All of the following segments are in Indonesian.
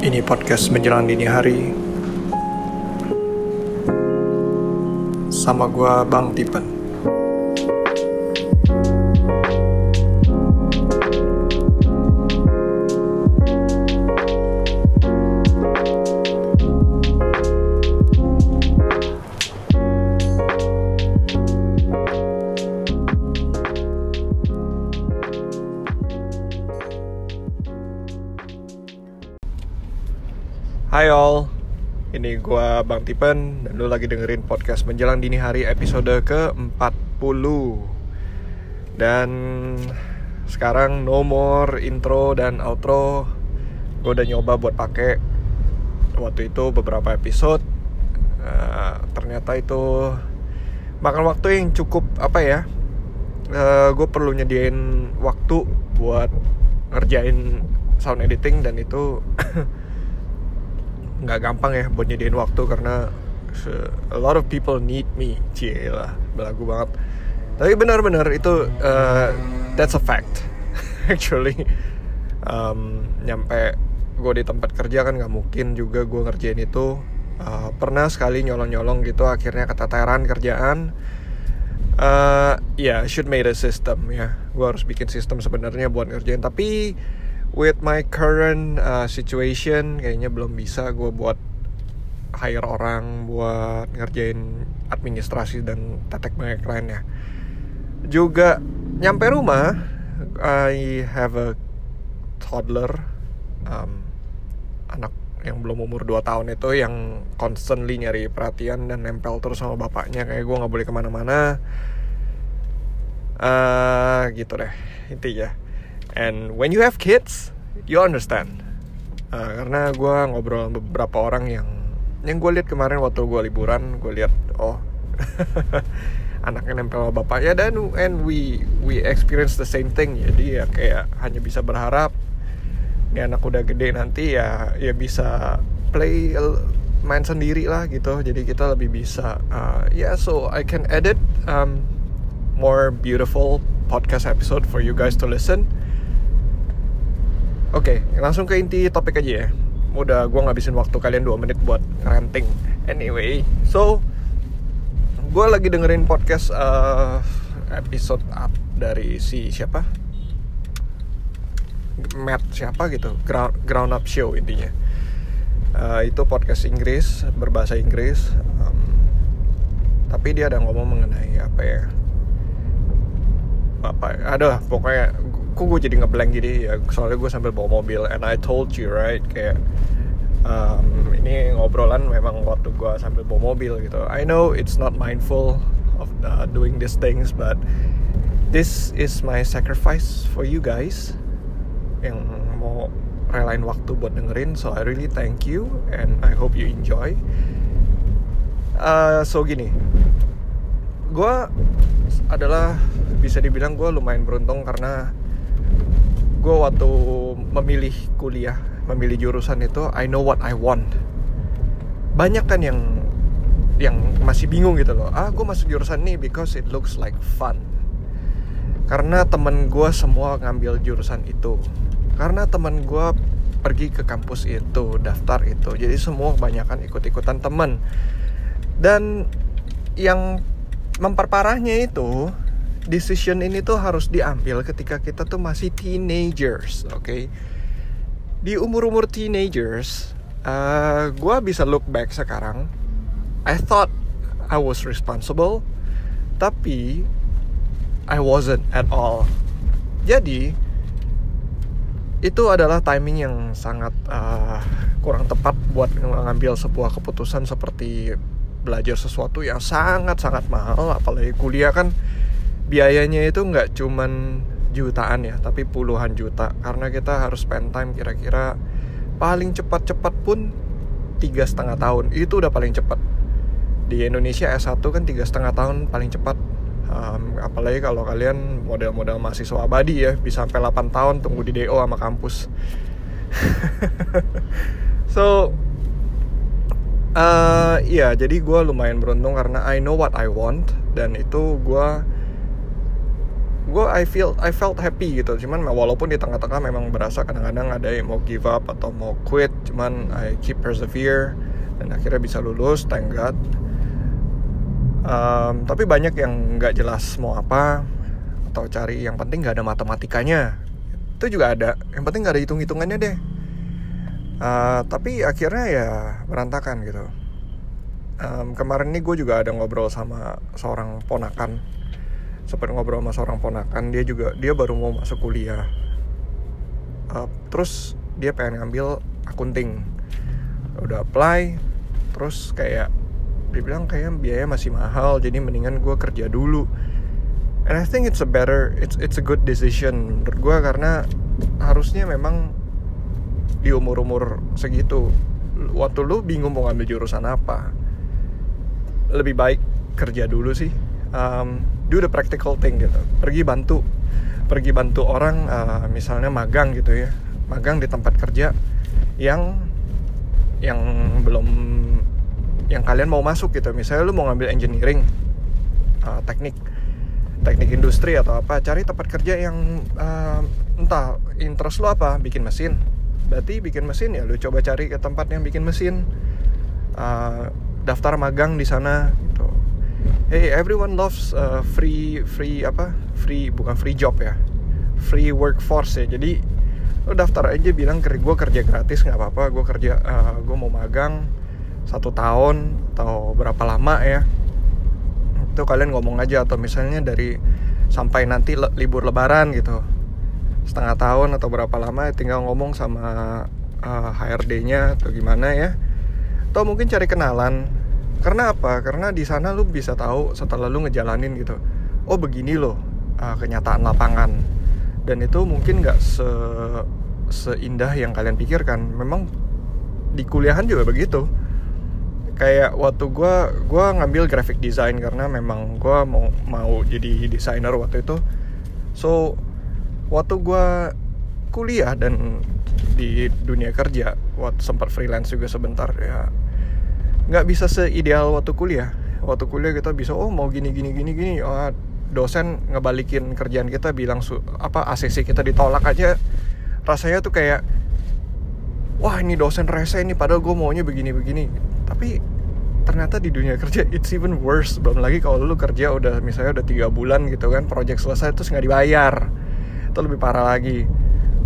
Ini podcast menjelang dini hari. Sama gua Bang Tipen Hai all Ini gua Bang Tipen Dan lu lagi dengerin podcast menjelang dini hari episode ke-40 Dan sekarang no more intro dan outro. Gue udah nyoba buat pakai Waktu itu beberapa episode. Eh, Ternyata itu Makan waktu yang cukup apa ya gue perlu nyediain waktu buat ngerjain sound editing dan itu nggak gampang ya buat nyediain waktu karena a lot of people need me. Cie lah belagu banget. Tapi benar-benar itu uh, that's a fact. Actually um, nyampe gue di tempat kerja kan nggak mungkin juga gue ngerjain itu. Uh, pernah sekali nyolong-nyolong gitu akhirnya keteteran kerjaan. Uh, ya yeah, should made a system ya. Gue harus bikin sistem sebenarnya buat ngerjain. Tapi with my current uh, situation kayaknya belum bisa gue buat hire orang buat ngerjain administrasi dan tetek banyak lainnya. Juga nyampe rumah I have a toddler um, anak yang belum umur 2 tahun itu yang constantly nyari perhatian dan nempel terus sama bapaknya kayak gue nggak boleh ke mana-mana. Uh, gitu deh intinya and when you have kids you understand. Uh, karena gue ngobrol beberapa orang yang yang gue lihat kemarin waktu gue liburan gue lihat oh anaknya nempel sama bapaknya dan and we we experience the same thing. Jadi ya kayak hanya bisa berharap ini anak udah gede nanti ya ya bisa play main sendiri lah gitu. Jadi kita lebih bisa uh, ya yeah, so I can edit um, more beautiful podcast episode for you guys to listen Oke, okay, langsung ke inti topik aja ya. Udah gue ngabisin waktu kalian 2 menit buat ranting. Anyway, so gue lagi dengerin podcast uh, episode up dari si siapa? Matt siapa gitu, ground, ground up show intinya. Uh, itu podcast Inggris berbahasa Inggris. Um, tapi dia ada ngomong mengenai apa ya? Apa? Ada pokoknya kok gue jadi ngeblank gini ya soalnya gue sambil bawa mobil and I told you right? Kayak um, ini ngobrolan memang waktu gue sambil bawa mobil gitu. I know it's not mindful of uh, doing these things but this is my sacrifice for you guys yang mau relain waktu buat dengerin so I really thank you and I hope you enjoy. Uh, so gini gue adalah bisa dibilang gue lumayan beruntung karena gue waktu memilih kuliah memilih jurusan itu I know what I want. Banyak kan yang yang masih bingung gitu loh. Ah gue masuk jurusan ini because it looks like fun. Karena temen gue semua ngambil jurusan itu. Karena temen gue pergi ke kampus itu daftar itu. Jadi semua kebanyakan ikut-ikutan temen. Dan yang memperparahnya itu decision ini tuh harus diambil ketika kita tuh masih teenagers, oke? Okay? Di umur-umur teenagers, uh, gue bisa look back sekarang. I thought I was responsible, tapi I wasn't at all. Jadi itu adalah timing yang sangat uh, kurang tepat buat mengambil sebuah keputusan seperti belajar sesuatu yang sangat-sangat mahal, apalagi kuliah kan biayanya itu nggak cuman jutaan ya tapi puluhan juta. Karena kita harus spend time kira-kira paling cepat-cepat pun tiga setengah tahun. Itu udah paling cepat. Di Indonesia S1 kan tiga setengah tahun paling cepat. Um, apalagi kalau kalian model-model mahasiswa abadi ya bisa sampai 8 tahun tunggu di DO sama kampus. So uh, iya jadi gue lumayan beruntung karena I know what I want. Dan itu gue gue I feel I felt happy gitu. Cuman walaupun di tengah-tengah memang berasa kadang-kadang ada yang mau give up atau mau quit cuman I keep persevere dan akhirnya bisa lulus thank God. Um, tapi banyak yang nggak jelas mau apa atau cari yang penting nggak ada matematikanya. Itu juga ada. Yang penting nggak ada hitung-hitungannya deh. Uh, tapi akhirnya ya berantakan gitu. Um, kemarin ini gue juga ada ngobrol sama seorang ponakan seperti ngobrol sama seorang ponakan dia juga dia baru mau masuk kuliah. Uh, terus dia pengen ngambil akunting. Udah apply terus kayak dia bilang kayak biaya masih mahal jadi mendingan gue kerja dulu. And I think it's a better it's it's a good decision menurut gue karena harusnya memang di umur umur segitu waktu lu bingung mau ngambil jurusan apa lebih baik kerja dulu sih. Um, do the practical thing gitu. Pergi bantu pergi bantu orang uh, misalnya magang gitu ya. Magang di tempat kerja yang yang belum yang kalian mau masuk gitu. Misalnya lu mau ngambil engineering uh, teknik teknik industri atau apa cari tempat kerja yang uh, entah interest lu apa bikin mesin. Berarti bikin mesin ya lu coba cari ke tempat yang bikin mesin. Uh, daftar magang di sana gitu hey everyone loves uh, free free apa? Free bukan free job ya. Free workforce ya. Jadi lo daftar aja bilang gue kerja gratis nggak apa-apa. Gue kerja uh, gue mau magang satu tahun atau berapa lama ya. Itu kalian ngomong aja atau misalnya dari sampai nanti le libur lebaran gitu. Setengah tahun atau berapa lama tinggal ngomong sama uh, HRD-nya atau gimana ya. Atau mungkin cari kenalan karena apa? Karena di sana lu bisa tahu setelah lu ngejalanin gitu oh begini loh uh, kenyataan lapangan. Dan itu mungkin nggak se seindah yang kalian pikirkan. Memang di kuliahan juga begitu. Kayak waktu gue gue ngambil graphic design karena memang gue mau mau jadi desainer waktu itu. So waktu gue kuliah dan di dunia kerja waktu sempat freelance juga sebentar ya nggak bisa seideal waktu kuliah. Waktu kuliah kita bisa oh mau gini gini gini gini. Oh, dosen ngebalikin kerjaan kita bilang su apa ACC kita ditolak aja. Rasanya tuh kayak wah ini dosen rese ini padahal gue maunya begini begini. Tapi ternyata di dunia kerja it's even worse. Belum lagi kalau lu kerja udah misalnya udah tiga bulan gitu kan project selesai terus nggak dibayar. Itu lebih parah lagi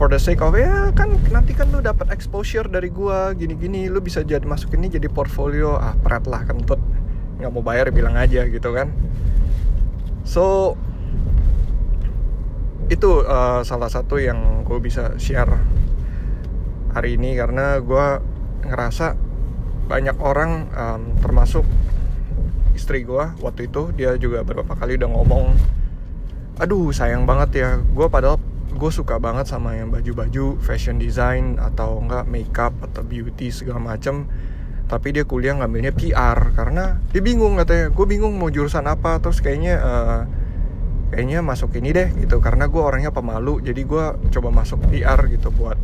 for the sake of ya kan nanti kan lu dapat exposure dari gua gini-gini lu bisa jadi masuk ini jadi portfolio ah peret lah kentut nggak mau bayar bilang aja gitu kan. So itu uh, salah satu yang gue bisa share hari ini karena gue ngerasa banyak orang um, termasuk istri gue waktu itu dia juga beberapa kali udah ngomong aduh sayang banget ya gue padahal gue suka banget sama yang baju-baju fashion design atau enggak makeup atau beauty segala macem. Tapi dia kuliah ngambilnya PR karena dia bingung katanya. Gue bingung mau jurusan apa terus kayaknya uh, kayaknya masuk ini deh gitu. Karena gue orangnya pemalu jadi gue coba masuk PR gitu buat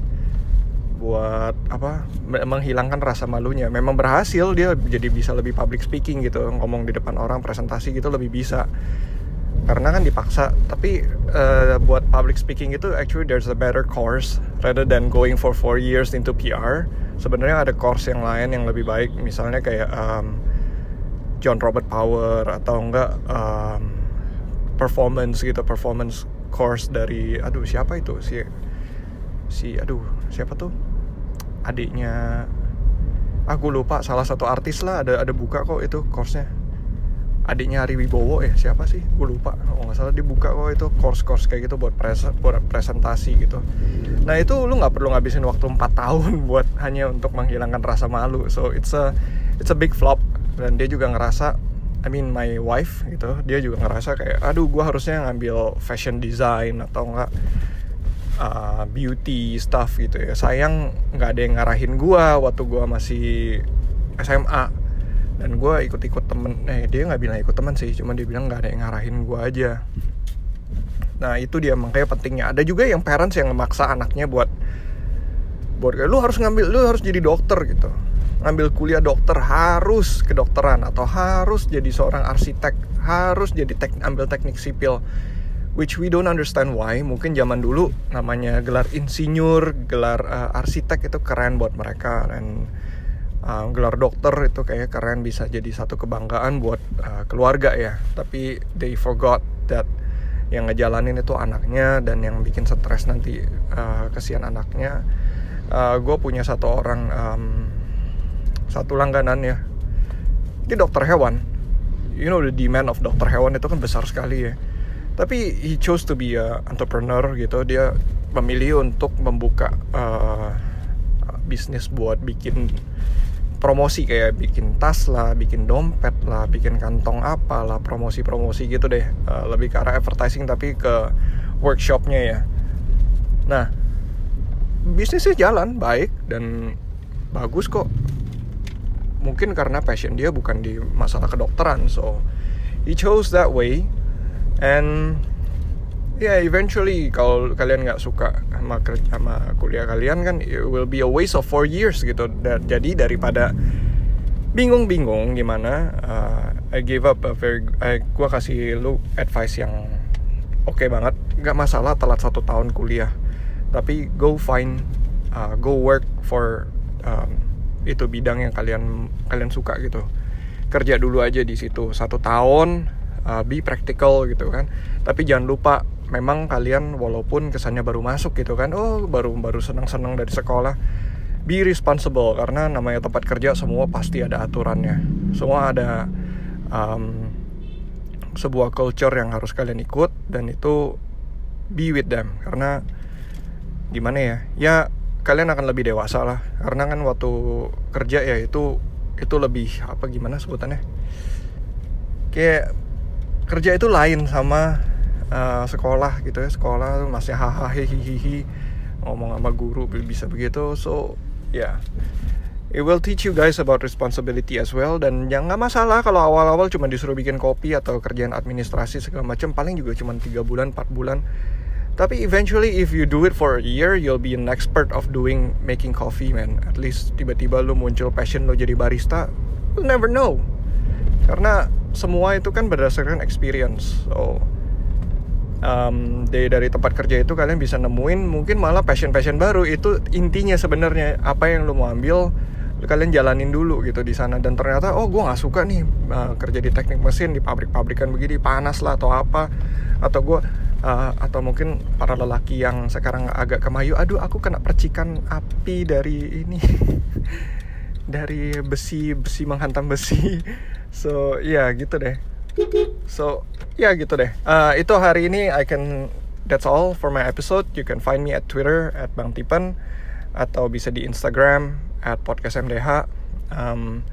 buat apa menghilangkan rasa malunya. Memang berhasil dia jadi bisa lebih public speaking gitu ngomong di depan orang presentasi gitu lebih bisa karena kan dipaksa tapi uh, buat public speaking itu actually there's a better course rather than going for four years into PR sebenarnya ada course yang lain yang lebih baik misalnya kayak um, John Robert Power atau enggak um, performance gitu performance course dari aduh siapa itu? Si si aduh siapa tuh? Adiknya aku lupa salah satu artis lah ada ada buka kok itu course-nya adiknya Ari Wibowo ya siapa sih? Gue lupa. Kalau nggak salah dibuka kok itu course-course kayak gitu buat pres buat presentasi gitu. Nah itu lu nggak perlu ngabisin waktu 4 tahun buat hanya untuk menghilangkan rasa malu. So it's a it's a big flop. Dan dia juga ngerasa I mean my wife gitu dia juga ngerasa kayak aduh gue harusnya ngambil fashion design atau enggak uh, beauty stuff gitu ya. Sayang nggak ada yang ngarahin gue waktu gue masih SMA dan gue ikut-ikut temen eh dia nggak bilang ikut temen sih cuma dia bilang nggak ada yang ngarahin gue aja. Nah itu dia makanya pentingnya. Ada juga yang parents yang memaksa anaknya buat buat lu harus ngambil lu harus jadi dokter gitu. Ngambil kuliah dokter harus kedokteran atau harus jadi seorang arsitek harus jadi tek, ambil teknik sipil. Which we don't understand why. Mungkin zaman dulu namanya gelar insinyur gelar uh, arsitek itu keren buat mereka. Dan uh, gelar dokter itu kayak keren bisa jadi satu kebanggaan buat uh, keluarga ya. Tapi they forgot that yang ngejalanin itu anaknya dan yang bikin stres nanti uh, kesian anaknya. Uh, gue punya satu orang um, satu langganan ya. Dia dokter hewan. You know the demand of dokter hewan itu kan besar sekali ya. Tapi he chose to be a entrepreneur gitu. Dia memilih untuk membuka uh, bisnis buat bikin promosi kayak bikin tas lah, bikin dompet lah, bikin kantong apa lah, promosi-promosi gitu deh. Uh, lebih ke arah advertising tapi ke workshopnya ya. Nah, bisnisnya jalan baik dan bagus kok. Mungkin karena passion dia bukan di masalah kedokteran, so he chose that way and ya yeah, eventually kalau kalian nggak suka sama sama kuliah kalian kan it will be a waste of four years gitu. Da jadi daripada bingung-bingung gimana uh, I gave up a very I, gua kasih lu advice yang oke okay banget. Nggak masalah telat satu tahun kuliah. Tapi go find uh, go work for um, itu bidang yang kalian kalian suka gitu. Kerja dulu aja di situ satu tahun uh, be practical gitu kan. Tapi jangan lupa memang kalian walaupun kesannya baru masuk gitu kan oh baru baru senang-senang dari sekolah be responsible. Karena namanya tempat kerja semua pasti ada aturannya. Semua ada um, sebuah culture yang harus kalian ikut dan itu be with them. Karena gimana ya ya kalian akan lebih dewasa lah. Karena kan waktu kerja ya itu itu lebih apa gimana sebutannya? Kayak kerja itu lain sama uh, sekolah gitu ya sekolah masih hahaha hihihi ngomong sama guru bisa begitu. So ya yeah. it will teach you guys about responsibility as well. Dan yang nggak masalah kalau awal-awal cuma disuruh bikin kopi atau kerjaan administrasi segala macam paling juga cuma tiga bulan 4 bulan. Tapi eventually if you do it for a year you'll be an expert of doing making coffee man. At least tiba-tiba lu muncul passion lo jadi barista you'll never know. Karena semua itu kan berdasarkan experience. So um, dari dari tempat kerja itu kalian bisa nemuin mungkin malah passion passion baru. Itu intinya sebenarnya apa yang lo mau ambil kalian jalanin dulu gitu di sana. Dan ternyata oh gue nggak suka nih uh, kerja di teknik mesin di pabrik-pabrikan begini panas lah atau apa. Atau gue uh, atau mungkin para lelaki yang sekarang agak kemayu aduh aku kena percikan api dari ini dari besi besi menghantam besi. So ya yeah, gitu deh. So ya yeah, gitu deh. Uh, itu hari ini I can that's all for my episode. You can find me at Twitter at Bang Tipen atau bisa di Instagram at podcast MDH um,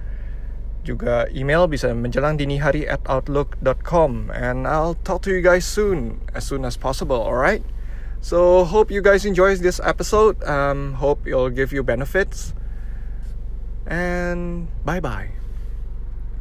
juga email bisa menjelang dini hari at outlook.com and I'll talk to you guys soon as soon as possible alright? So hope you guys enjoy this episode. Um, hope it'll give you benefits. And bye bye